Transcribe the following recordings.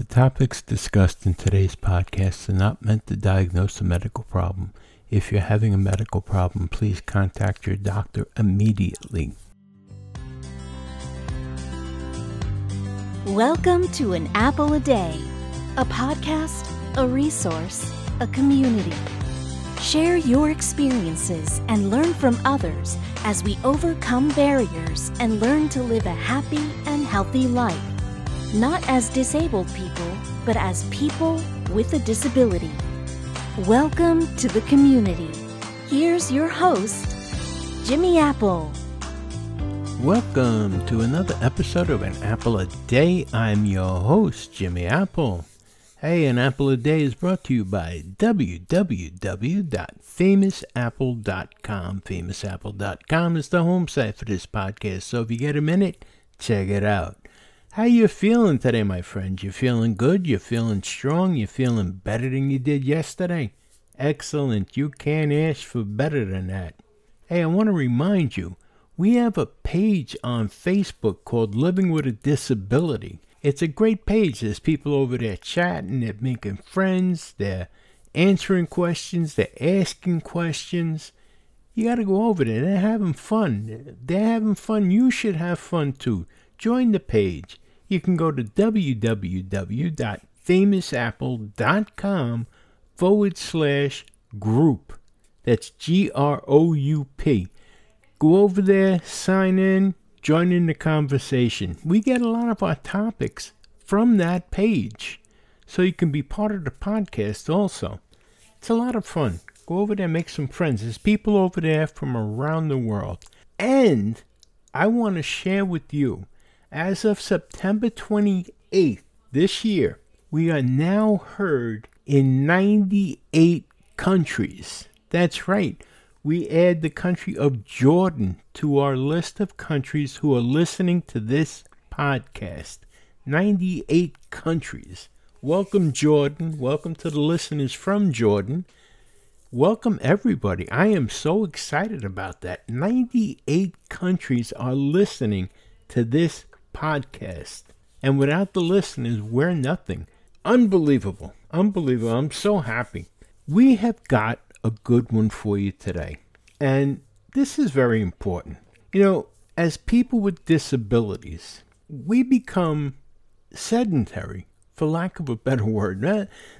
The topics discussed in today's podcast are not meant to diagnose a medical problem. If you're having a medical problem, please contact your doctor immediately. Welcome to An Apple a Day, a podcast, a resource, a community. Share your experiences and learn from others as we overcome barriers and learn to live a happy and healthy life. Not as disabled people, but as people with a disability. Welcome to the community. Here's your host, Jimmy Apple. Welcome to another episode of An Apple a Day. I'm your host, Jimmy Apple. Hey, An Apple a Day is brought to you by www.famousapple.com. Famousapple.com is the home site for this podcast, so if you get a minute, check it out. How you feeling today, my friend? You feeling good? You feeling strong? You feeling better than you did yesterday? Excellent. You can't ask for better than that. Hey, I want to remind you, we have a page on Facebook called Living with a Disability. It's a great page. There's people over there chatting, they're making friends, they're answering questions, they're asking questions. You got to go over there. They're having fun. They're having fun. You should have fun too. Join the page. You can go to www.famousapple.com forward slash group. That's G R O U P. Go over there, sign in, join in the conversation. We get a lot of our topics from that page, so you can be part of the podcast also. It's a lot of fun. Go over there, make some friends. There's people over there from around the world. And I want to share with you, as of September 28th this year, we are now heard in 98 countries. That's right we add the country of Jordan to our list of countries who are listening to this podcast. 98 countries. Welcome, Jordan. Welcome to the listeners from Jordan. Welcome, everybody. I am so excited about that. 98 countries are listening to this podcast. And without the listeners, we're nothing. Unbelievable. Unbelievable. I'm so happy. We have got a good one for you today. And this is very important. You know, as people with disabilities, we become sedentary, for lack of a better word.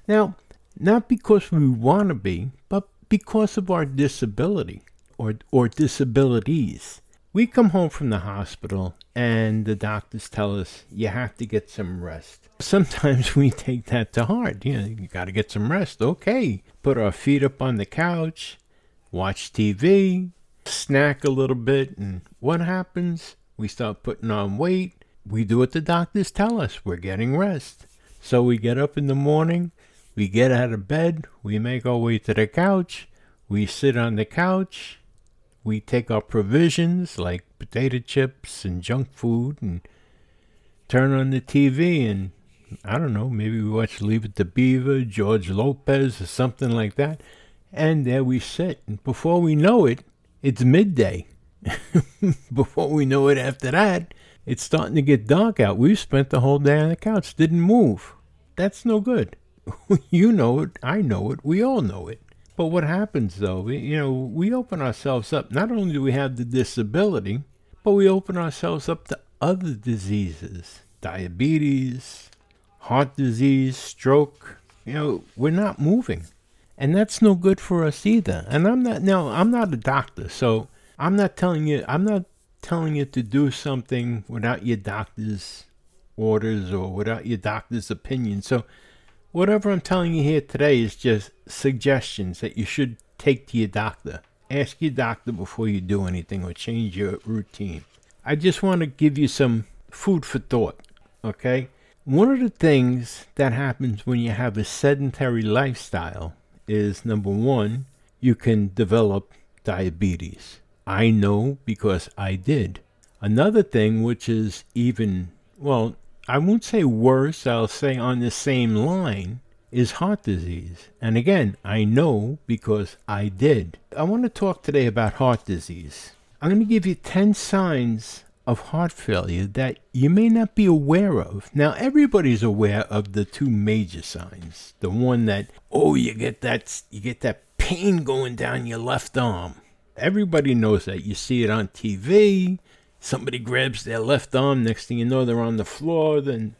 Now, not because we want to be, but because of our disability or, or disabilities. We come home from the hospital and the doctors tell us you have to get some rest. Sometimes we take that to heart. You know, you got to get some rest. Okay. Put our feet up on the couch, watch TV, snack a little bit, and what happens? We start putting on weight. We do what the doctors tell us. We're getting rest. So we get up in the morning, we get out of bed, we make our way to the couch, we sit on the couch, we take our provisions like potato chips and junk food and turn on the TV and I don't know, maybe we watch Leave It to Beaver, George Lopez, or something like that. And there we sit. And before we know it, it's midday. before we know it after that, it's starting to get dark out. We've spent the whole day on the couch, didn't move. That's no good. you know it. I know it. We all know it. But what happens though, you know, we open ourselves up. Not only do we have the disability, but we open ourselves up to other diseases, diabetes, heart disease, stroke. You know, we're not moving. And that's no good for us either. And I'm not now I'm not a doctor, so I'm not telling you I'm not telling you to do something without your doctor's orders or without your doctor's opinion. So Whatever I'm telling you here today is just suggestions that you should take to your doctor. Ask your doctor before you do anything or change your routine. I just want to give you some food for thought, okay? One of the things that happens when you have a sedentary lifestyle is number one, you can develop diabetes. I know because I did. Another thing, which is even, well, I won't say worse, I'll say on the same line, is heart disease. And again, I know because I did. I want to talk today about heart disease. I'm going to give you 10 signs of heart failure that you may not be aware of. Now, everybody's aware of the two major signs. The one that, oh, you get that, you get that pain going down your left arm. Everybody knows that. You see it on TV. Somebody grabs their left arm. Next thing you know, they're on the floor. Then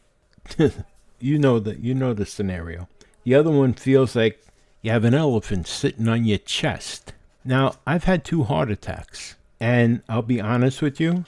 you know that you know the scenario. The other one feels like you have an elephant sitting on your chest. Now, I've had two heart attacks, and I'll be honest with you,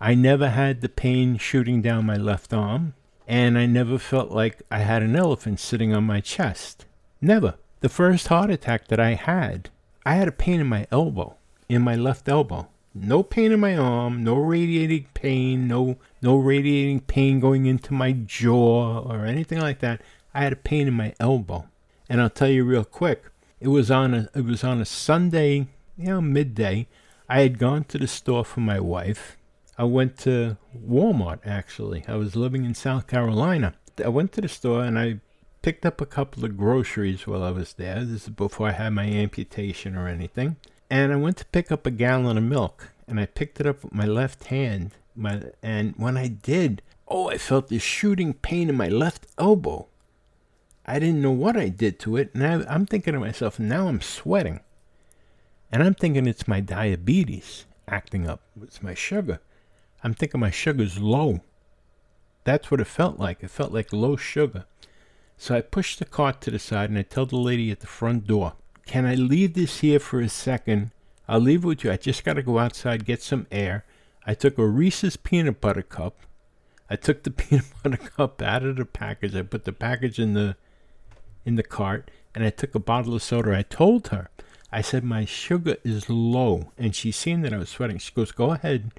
I never had the pain shooting down my left arm, and I never felt like I had an elephant sitting on my chest. Never. The first heart attack that I had, I had a pain in my elbow, in my left elbow. No pain in my arm, no radiating pain, no no radiating pain going into my jaw or anything like that. I had a pain in my elbow. And I'll tell you real quick, it was on a it was on a Sunday, you know, midday. I had gone to the store for my wife. I went to Walmart actually. I was living in South Carolina. I went to the store and I picked up a couple of groceries while I was there. This is before I had my amputation or anything. And I went to pick up a gallon of milk and I picked it up with my left hand. My and when I did, oh, I felt this shooting pain in my left elbow. I didn't know what I did to it, and I, I'm thinking to myself, now I'm sweating. And I'm thinking it's my diabetes acting up. It's my sugar. I'm thinking my sugar's low. That's what it felt like. It felt like low sugar. So I push the cart to the side and I tell the lady at the front door, Can I leave this here for a second? I'll leave it with you. I just got to go outside, get some air. I took a Reese's peanut butter cup. I took the peanut butter cup out of the package. I put the package in the in the cart and I took a bottle of soda. I told her, I said, my sugar is low. And she seen that I was sweating. She goes, go ahead.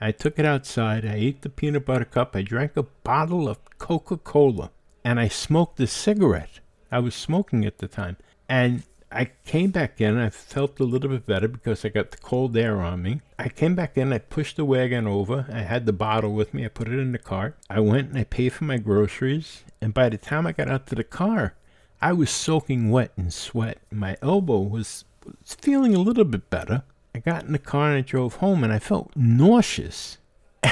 I took it outside. I ate the peanut butter cup. I drank a bottle of Coca Cola. And I smoked a cigarette. I was smoking at the time. And I came back in. I felt a little bit better because I got the cold air on me. I came back in. I pushed the wagon over. I had the bottle with me. I put it in the cart. I went and I paid for my groceries. And by the time I got out to the car, I was soaking wet in sweat. My elbow was, was feeling a little bit better. I got in the car and I drove home and I felt nauseous.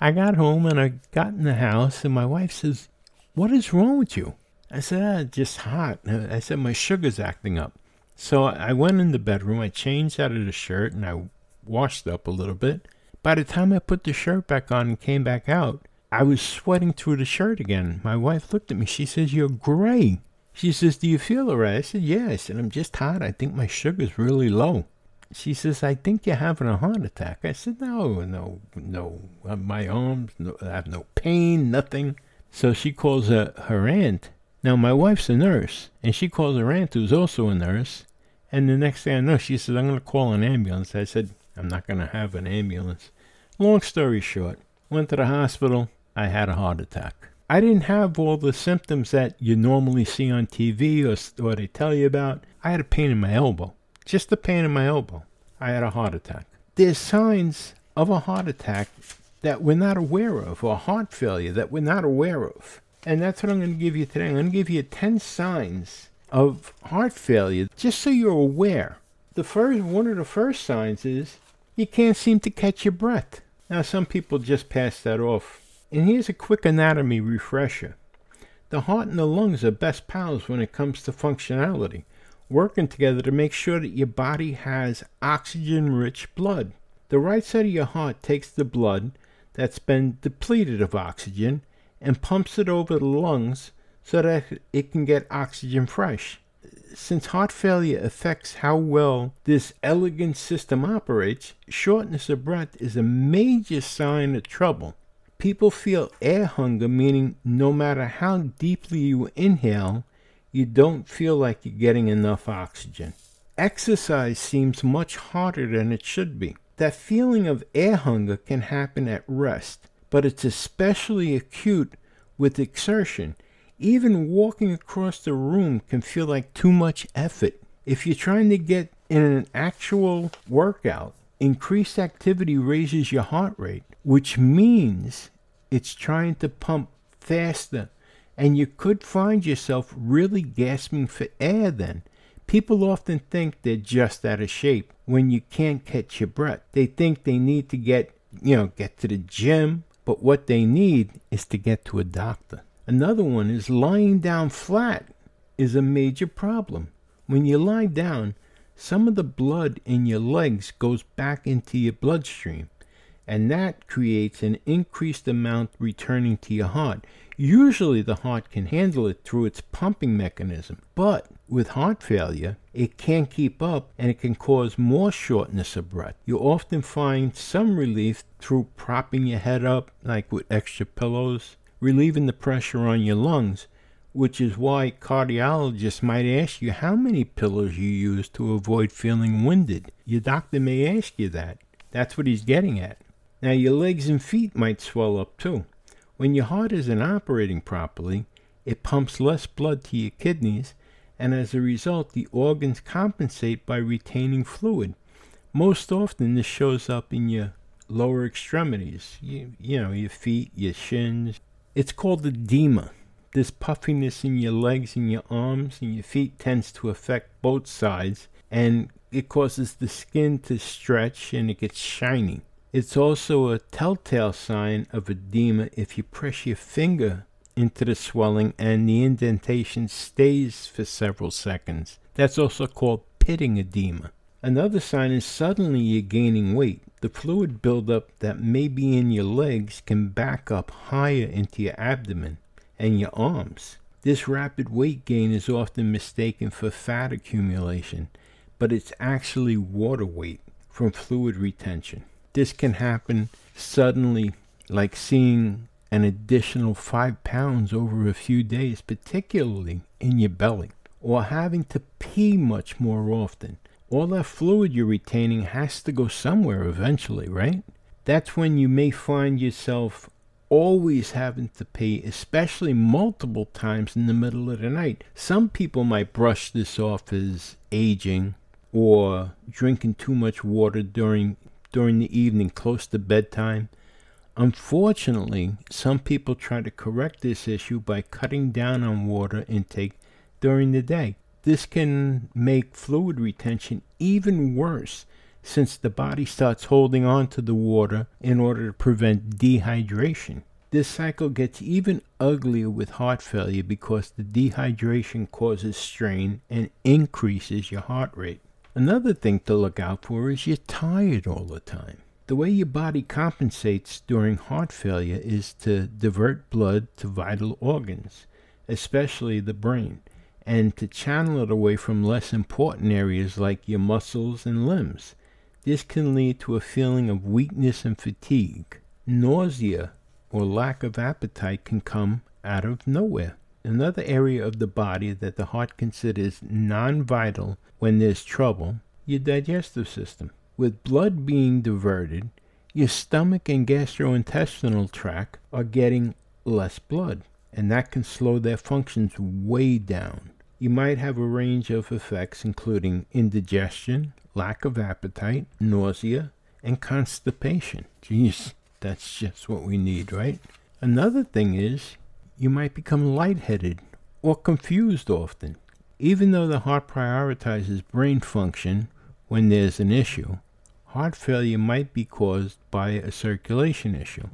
I got home and I got in the house and my wife says, What is wrong with you? I said, ah, just hot. I said, My sugar's acting up. So I went in the bedroom, I changed out of the shirt and I washed up a little bit. By the time I put the shirt back on and came back out, I was sweating through the shirt again. My wife looked at me. She says, You're gray. She says, Do you feel all right? I said, Yeah. I said, I'm just hot. I think my sugar's really low. She says, I think you're having a heart attack. I said, No, no, no. Uh, my arms, no, I have no pain, nothing. So she calls her, her aunt. Now, my wife's a nurse, and she calls her aunt, who's also a nurse. And the next thing I know, she says, I'm going to call an ambulance. I said, I'm not going to have an ambulance. Long story short, went to the hospital. I had a heart attack. I didn't have all the symptoms that you normally see on TV or, or they tell you about. I had a pain in my elbow, just a pain in my elbow. I had a heart attack. There's signs of a heart attack that we're not aware of, or heart failure that we're not aware of. And that's what I'm going to give you today. I'm going to give you 10 signs of heart failure, just so you're aware. The first, one of the first signs is you can't seem to catch your breath. Now, some people just pass that off and here's a quick anatomy refresher. The heart and the lungs are best pals when it comes to functionality, working together to make sure that your body has oxygen rich blood. The right side of your heart takes the blood that's been depleted of oxygen and pumps it over the lungs so that it can get oxygen fresh. Since heart failure affects how well this elegant system operates, shortness of breath is a major sign of trouble. People feel air hunger, meaning no matter how deeply you inhale, you don't feel like you're getting enough oxygen. Exercise seems much harder than it should be. That feeling of air hunger can happen at rest, but it's especially acute with exertion. Even walking across the room can feel like too much effort. If you're trying to get in an actual workout, increased activity raises your heart rate which means it's trying to pump faster. And you could find yourself really gasping for air then. People often think they're just out of shape when you can't catch your breath. They think they need to get you know, get to the gym, but what they need is to get to a doctor. Another one is lying down flat is a major problem. When you lie down, some of the blood in your legs goes back into your bloodstream, and that creates an increased amount returning to your heart. Usually, the heart can handle it through its pumping mechanism, but with heart failure, it can't keep up and it can cause more shortness of breath. You often find some relief through propping your head up, like with extra pillows, relieving the pressure on your lungs, which is why cardiologists might ask you how many pillows you use to avoid feeling winded. Your doctor may ask you that. That's what he's getting at. Now, your legs and feet might swell up too. When your heart isn't operating properly, it pumps less blood to your kidneys, and as a result, the organs compensate by retaining fluid. Most often, this shows up in your lower extremities, you, you know, your feet, your shins. It's called edema. This puffiness in your legs and your arms and your feet tends to affect both sides, and it causes the skin to stretch and it gets shiny. It's also a telltale sign of edema if you press your finger into the swelling and the indentation stays for several seconds. That's also called pitting edema. Another sign is suddenly you're gaining weight. The fluid buildup that may be in your legs can back up higher into your abdomen and your arms. This rapid weight gain is often mistaken for fat accumulation, but it's actually water weight from fluid retention. This can happen suddenly, like seeing an additional five pounds over a few days, particularly in your belly, or having to pee much more often. All that fluid you're retaining has to go somewhere eventually, right? That's when you may find yourself always having to pee, especially multiple times in the middle of the night. Some people might brush this off as aging or drinking too much water during during the evening close to bedtime. Unfortunately, some people try to correct this issue by cutting down on water intake during the day. This can make fluid retention even worse since the body starts holding on to the water in order to prevent dehydration. This cycle gets even uglier with heart failure because the dehydration causes strain and increases your heart rate. Another thing to look out for is you're tired all the time. The way your body compensates during heart failure is to divert blood to vital organs, especially the brain, and to channel it away from less important areas like your muscles and limbs. This can lead to a feeling of weakness and fatigue. Nausea or lack of appetite can come out of nowhere. Another area of the body that the heart considers non vital when there's trouble, your digestive system. With blood being diverted, your stomach and gastrointestinal tract are getting less blood, and that can slow their functions way down. You might have a range of effects, including indigestion, lack of appetite, nausea, and constipation. Jeez, that's just what we need, right? Another thing is you might become lightheaded or confused often. Even though the heart prioritizes brain function when there's an issue, heart failure might be caused by a circulation issue.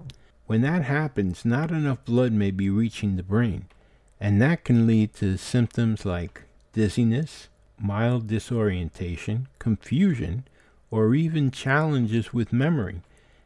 When that happens, not enough blood may be reaching the brain, and that can lead to symptoms like dizziness, mild disorientation, confusion, or even challenges with memory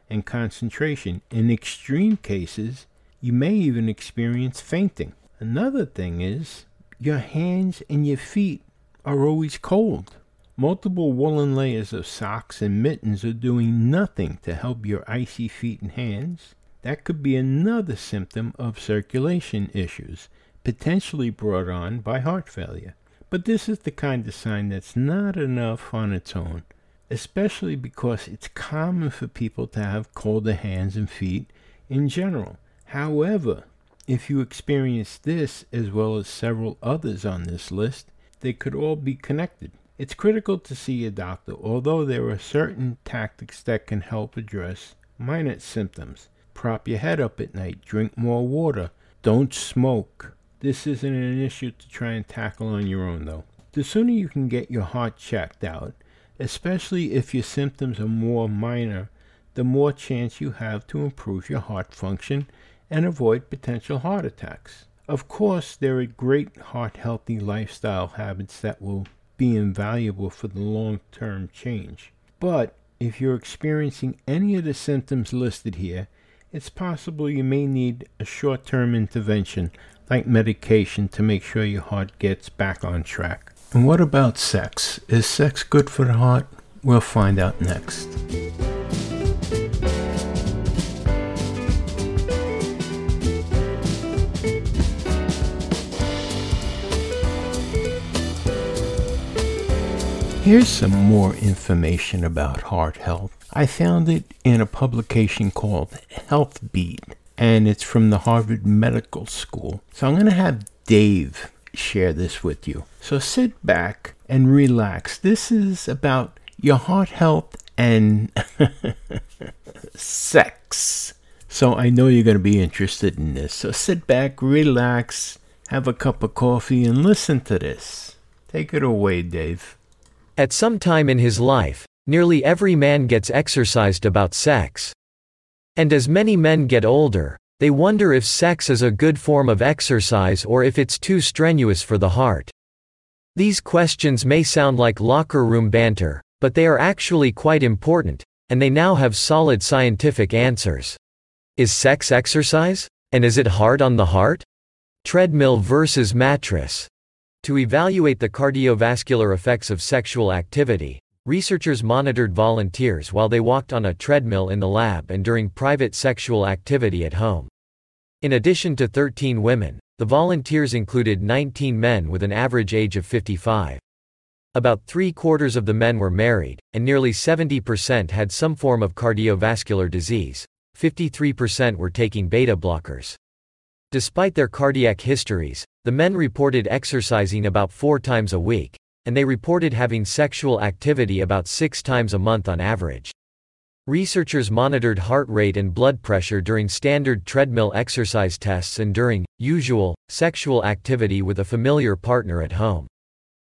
and concentration. In extreme cases, you may even experience fainting. Another thing is your hands and your feet are always cold. Multiple woolen layers of socks and mittens are doing nothing to help your icy feet and hands. That could be another symptom of circulation issues, potentially brought on by heart failure. But this is the kind of sign that's not enough on its own, especially because it's common for people to have colder hands and feet in general. However, if you experience this as well as several others on this list, they could all be connected. It's critical to see a doctor, although there are certain tactics that can help address minor symptoms. Prop your head up at night, drink more water, don't smoke. This isn't an issue to try and tackle on your own, though. The sooner you can get your heart checked out, especially if your symptoms are more minor, the more chance you have to improve your heart function and avoid potential heart attacks. Of course, there are great heart healthy lifestyle habits that will be invaluable for the long term change. But if you're experiencing any of the symptoms listed here, it's possible you may need a short term intervention like medication to make sure your heart gets back on track. And what about sex? Is sex good for the heart? We'll find out next. Here's some more information about heart health. I found it in a publication called Health Beat, and it's from the Harvard Medical School. So I'm going to have Dave share this with you. So sit back and relax. This is about your heart health and sex. So I know you're going to be interested in this. So sit back, relax, have a cup of coffee, and listen to this. Take it away, Dave. At some time in his life, nearly every man gets exercised about sex. And as many men get older, they wonder if sex is a good form of exercise or if it's too strenuous for the heart. These questions may sound like locker room banter, but they are actually quite important, and they now have solid scientific answers. Is sex exercise? And is it hard on the heart? Treadmill versus mattress. To evaluate the cardiovascular effects of sexual activity, researchers monitored volunteers while they walked on a treadmill in the lab and during private sexual activity at home. In addition to 13 women, the volunteers included 19 men with an average age of 55. About three quarters of the men were married, and nearly 70% had some form of cardiovascular disease. 53% were taking beta blockers. Despite their cardiac histories, the men reported exercising about four times a week, and they reported having sexual activity about six times a month on average. Researchers monitored heart rate and blood pressure during standard treadmill exercise tests and during, usual, sexual activity with a familiar partner at home.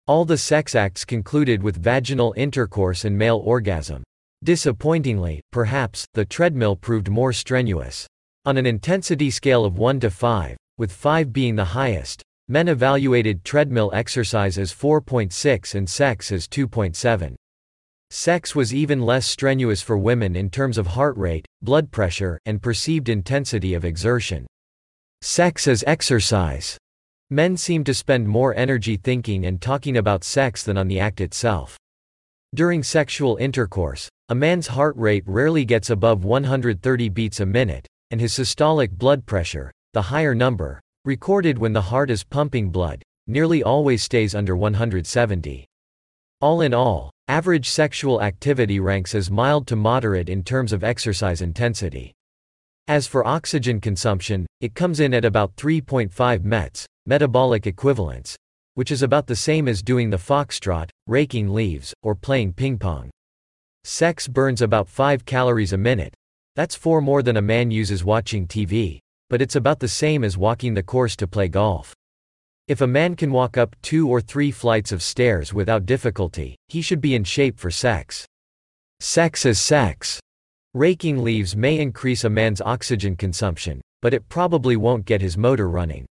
All the sex acts concluded with vaginal intercourse and male orgasm. Disappointingly, perhaps, the treadmill proved more strenuous. On an intensity scale of 1 to 5, with 5 being the highest, men evaluated treadmill exercise as 4.6 and sex as 2.7. Sex was even less strenuous for women in terms of heart rate, blood pressure, and perceived intensity of exertion. Sex as exercise. Men seem to spend more energy thinking and talking about sex than on the act itself. During sexual intercourse, a man's heart rate rarely gets above 130 beats a minute, and his systolic blood pressure, the higher number, recorded when the heart is pumping blood, nearly always stays under 170. All in all, average sexual activity ranks as mild to moderate in terms of exercise intensity. As for oxygen consumption, it comes in at about 3.5 METs, metabolic equivalents, which is about the same as doing the foxtrot, raking leaves, or playing ping pong. Sex burns about 5 calories a minute, that's four more than a man uses watching TV, but it's about the same as walking the course to play golf. If a man can walk up two or three flights of stairs without difficulty, he should be in shape for sex. Sex is sex. Raking leaves may increase a man's oxygen consumption, but it probably won't get his motor running.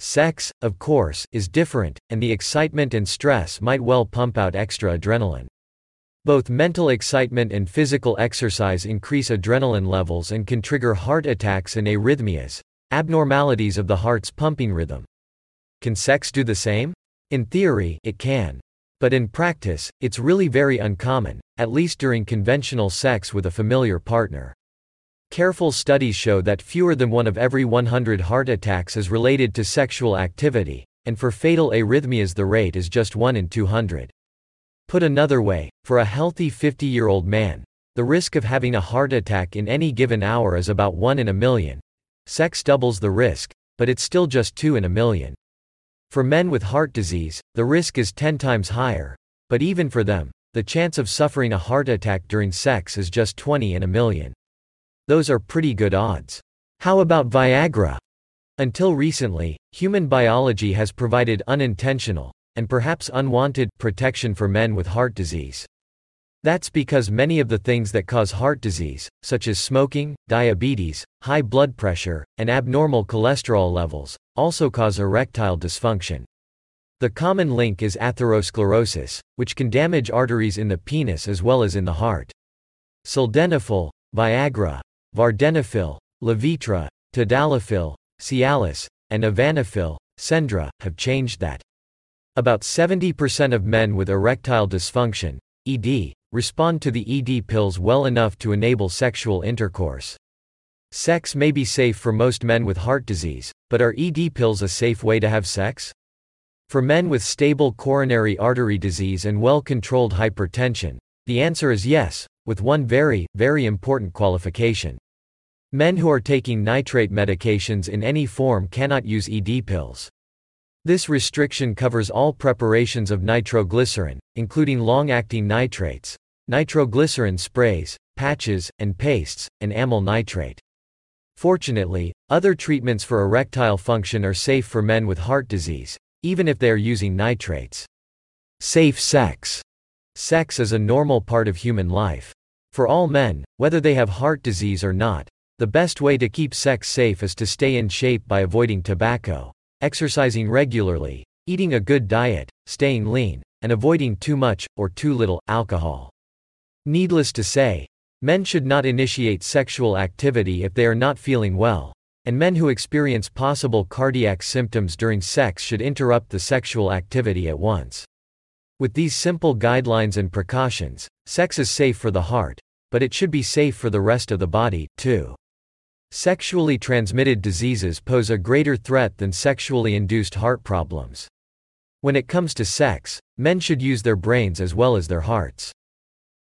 Sex, of course, is different, and the excitement and stress might well pump out extra adrenaline. Both mental excitement and physical exercise increase adrenaline levels and can trigger heart attacks and arrhythmias, abnormalities of the heart's pumping rhythm. Can sex do the same? In theory, it can. But in practice, it's really very uncommon, at least during conventional sex with a familiar partner. Careful studies show that fewer than one of every 100 heart attacks is related to sexual activity, and for fatal arrhythmias the rate is just 1 in 200. Put another way, for a healthy 50 year old man, the risk of having a heart attack in any given hour is about 1 in a million. Sex doubles the risk, but it's still just 2 in a million. For men with heart disease, the risk is 10 times higher, but even for them, the chance of suffering a heart attack during sex is just 20 in a million. Those are pretty good odds. How about Viagra? Until recently, human biology has provided unintentional, and perhaps unwanted, protection for men with heart disease. That's because many of the things that cause heart disease, such as smoking, diabetes, high blood pressure, and abnormal cholesterol levels, also cause erectile dysfunction. The common link is atherosclerosis, which can damage arteries in the penis as well as in the heart. Sildenafil, Viagra, Vardenafil, Levitra, Tadalafil, Cialis, and Avanafil, Stendra, have changed that. About 70% of men with erectile dysfunction, ED, respond to the ED pills well enough to enable sexual intercourse. Sex may be safe for most men with heart disease, but are ED pills a safe way to have sex? For men with stable coronary artery disease and well controlled hypertension, the answer is yes, with one very, very important qualification. Men who are taking nitrate medications in any form cannot use ED pills. This restriction covers all preparations of nitroglycerin, including long-acting nitrates, nitroglycerin sprays, patches, and pastes, and amyl nitrate. Fortunately, other treatments for erectile function are safe for men with heart disease, even if they are using nitrates. Safe sex. Sex is a normal part of human life. For all men, whether they have heart disease or not, the best way to keep sex safe is to stay in shape by avoiding tobacco exercising regularly, eating a good diet, staying lean, and avoiding too much, or too little, alcohol. Needless to say, men should not initiate sexual activity if they are not feeling well, and men who experience possible cardiac symptoms during sex should interrupt the sexual activity at once. With these simple guidelines and precautions, sex is safe for the heart, but it should be safe for the rest of the body, too. Sexually transmitted diseases pose a greater threat than sexually induced heart problems. When it comes to sex, men should use their brains as well as their hearts.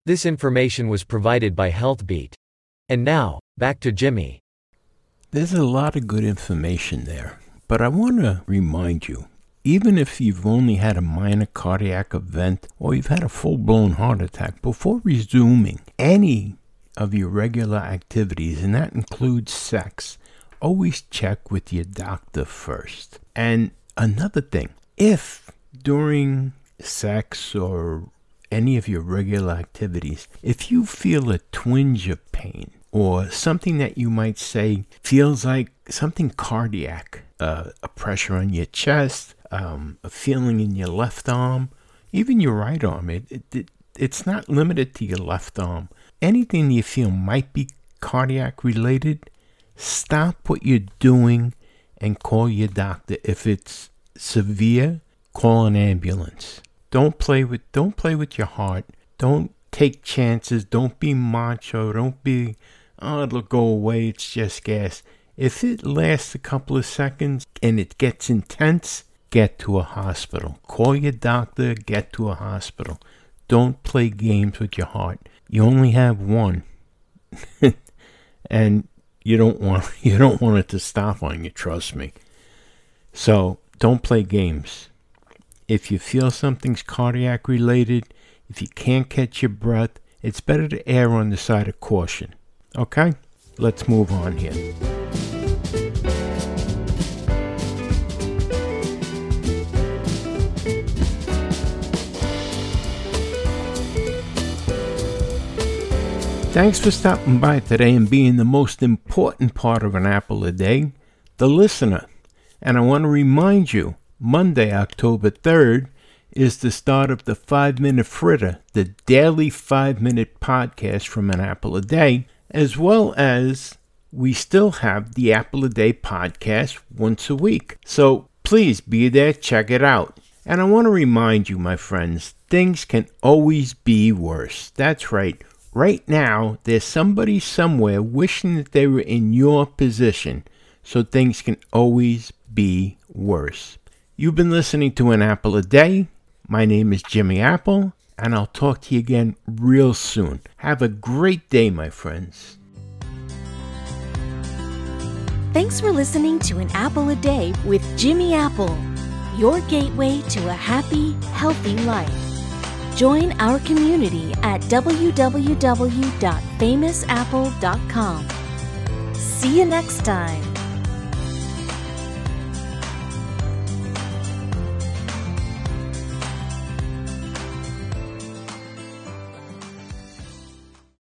This information was provided by HealthBeat. And now, back to Jimmy. There's a lot of good information there, but I want to remind you even if you've only had a minor cardiac event or you've had a full blown heart attack, before resuming any of your regular activities, and that includes sex, always check with your doctor first. And another thing, if during sex or any of your regular activities, if you feel a twinge of pain or something that you might say feels like something cardiac, uh, a pressure on your chest, um, a feeling in your left arm, even your right arm, it, it, it, it's not limited to your left arm anything you feel might be cardiac related, stop what you're doing and call your doctor. If it's severe, call an ambulance. Don't play with don't play with your heart. Don't take chances. Don't be macho. Don't be oh it'll go away, it's just gas. If it lasts a couple of seconds and it gets intense, get to a hospital. Call your doctor, get to a hospital. Don't play games with your heart you only have one. And you don't want you don't want it to stop on you trust me. So don't play games. If you feel something's cardiac related if you can't catch your breath it's better to err on the side of caution. Okay? Let's move on here Thanks for stopping by today and being the most important part of an apple a day, the listener. And I want to remind you Monday, October 3rd, is the start of the 5 Minute Fritter, the daily 5 minute podcast from an apple a day, as well as we still have the Apple a Day podcast once a week. So please be there, check it out. And I want to remind you, my friends, things can always be worse. That's right. Right now, there's somebody somewhere wishing that they were in your position, so things can always be worse. You've been listening to An Apple a Day. My name is Jimmy Apple, and I'll talk to you again real soon. Have a great day, my friends. Thanks for listening to An Apple a Day with Jimmy Apple, your gateway to a happy, healthy life. Join our community at www.famousapple.com. See you next time.